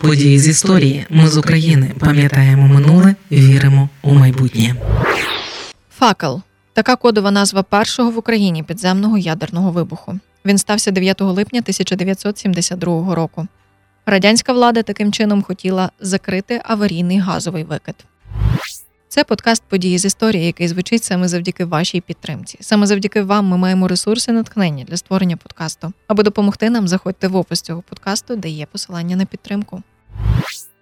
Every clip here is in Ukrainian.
Події з історії. Ми з України пам'ятаємо минуле, віримо у майбутнє. Факел така кодова назва першого в Україні підземного ядерного вибуху. Він стався 9 липня 1972 року. Радянська влада таким чином хотіла закрити аварійний газовий викид. Це подкаст події з історії, який звучить саме завдяки вашій підтримці. Саме завдяки вам ми маємо ресурси натхнення для створення подкасту. Аби допомогти нам, заходьте в опис цього подкасту, де є посилання на підтримку.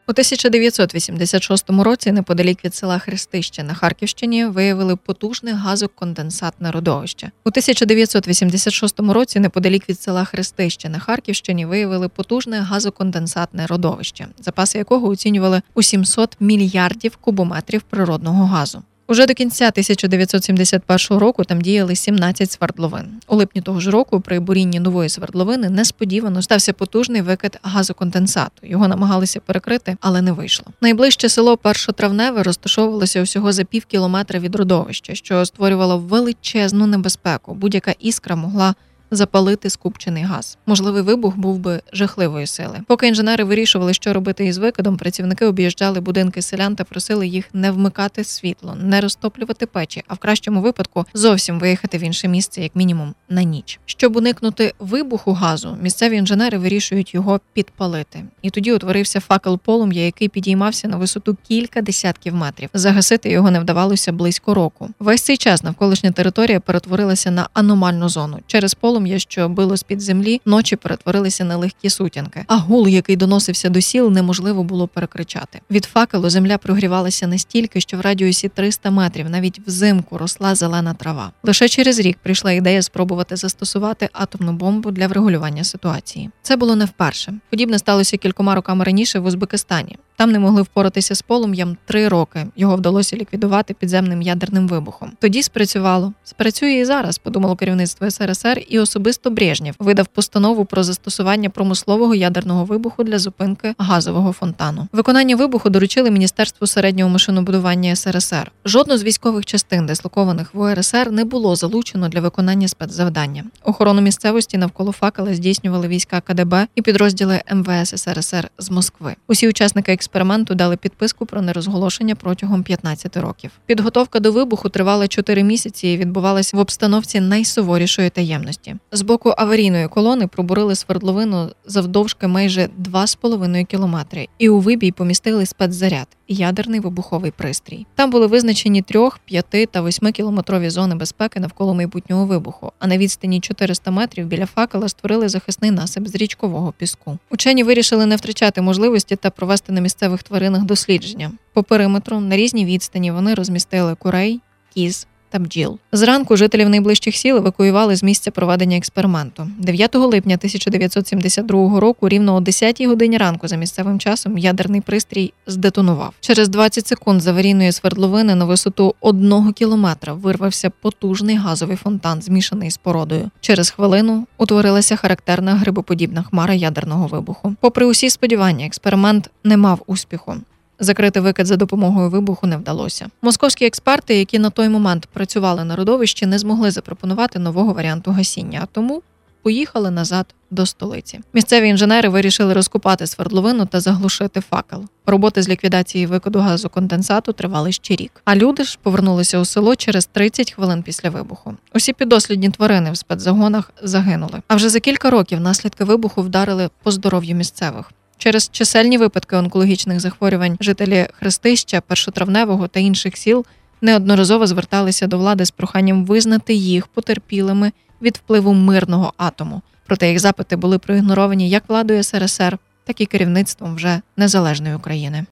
У 1986 році, неподалік від села Хрестище на Харківщині, виявили потужне газоконденсатне родовище. У 1986 році, неподалік від села Хрестище на Харківщині, виявили потужне газоконденсатне родовище, запаси якого оцінювали у 700 мільярдів кубометрів природного газу. Уже до кінця 1971 року там діяли 17 свердловин. У липні того ж року при бурінні нової свердловини несподівано стався потужний викид газоконденсату. Його намагалися перекрити, але не вийшло. Найближче село Першотравневе розташовувалося усього за пів кілометра від родовища, що створювало величезну небезпеку. Будь-яка іскра могла запалити скупчений газ. Можливий вибух був би жахливої сили. Поки інженери вирішували, що робити із викидом, працівники об'їжджали будинки селян та просили їх не вмикати світло, не розтоплювати печі, а в кращому випадку зовсім виїхати в інше місце, як мінімум, на ніч. Щоб уникнути вибуху газу, місцеві інженери вирішують його підпалити. І тоді утворився факел полум'я, який підіймався на висоту кілька десятків метрів. Загасити його не вдавалося близько року. Весь цей час навколишня територія перетворилася на аномальну зону через полум'я полум'я, що било з під землі, ночі перетворилися на легкі сутінки, а гул, який доносився до сіл, неможливо було перекричати. Від факелу земля прогрівалася настільки, що в радіусі 300 метрів навіть взимку росла зелена трава. Лише через рік прийшла ідея спробувати застосувати атомну бомбу для врегулювання ситуації. Це було не вперше. Подібне сталося кількома роками раніше в Узбекистані. Там не могли впоратися з полум'ям три роки. Його вдалося ліквідувати підземним ядерним вибухом. Тоді спрацювало. Спрацює і зараз, подумало керівництво СРСР, і особисто Брежнєв видав постанову про застосування промислового ядерного вибуху для зупинки газового фонтану. Виконання вибуху доручили Міністерству середнього машинобудування СРСР. Жодну з військових частин, дислокованих в УРСР, не було залучено для виконання спецзавдання. Охорону місцевості навколо факела здійснювали війська КДБ і підрозділи МВС СРСР з Москви. Усі учасники експерименту дали підписку про нерозголошення протягом 15 років. Підготовка до вибуху тривала 4 місяці і відбувалася в обстановці найсуворішої таємності. З боку аварійної колони пробурили свердловину завдовжки майже 2,5 кілометри, і у вибій помістили спецзаряд ядерний вибуховий пристрій. Там були визначені 3, 5 та 8 кілометрові зони безпеки навколо майбутнього вибуху. А на відстані 400 метрів біля факела створили захисний насип з річкового піску. Учені вирішили не втрачати можливості та провести на місцевих тваринах дослідження. По периметру на різній відстані вони розмістили курей, кіз та бджіл. Зранку жителів найближчих сіл евакуювали з місця проведення експерименту. 9 липня 1972 року, рівно о 10 годині ранку, за місцевим часом, ядерний пристрій здетонував. Через 20 секунд з аварійної свердловини на висоту одного кілометра вирвався потужний газовий фонтан, змішаний з породою. Через хвилину утворилася характерна грибоподібна хмара ядерного вибуху. Попри усі сподівання, експеримент не мав успіху. Закрити викид за допомогою вибуху не вдалося. Московські експерти, які на той момент працювали на родовищі, не змогли запропонувати нового варіанту гасіння, а тому поїхали назад до столиці. Місцеві інженери вирішили розкопати свердловину та заглушити факел. Роботи з ліквідації викиду газоконденсату тривали ще рік. А люди ж повернулися у село через 30 хвилин після вибуху. Усі підослідні тварини в спецзагонах загинули. А вже за кілька років наслідки вибуху вдарили по здоров'ю місцевих. Через чисельні випадки онкологічних захворювань жителі Хрестища, першотравневого та інших сіл неодноразово зверталися до влади з проханням визнати їх потерпілими від впливу мирного атому. Проте їх запити були проігноровані як владою СРСР, так і керівництвом вже незалежної України.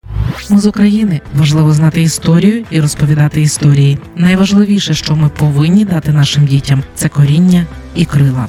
Ми з України важливо знати історію і розповідати історії. Найважливіше, що ми повинні дати нашим дітям, це коріння і крила.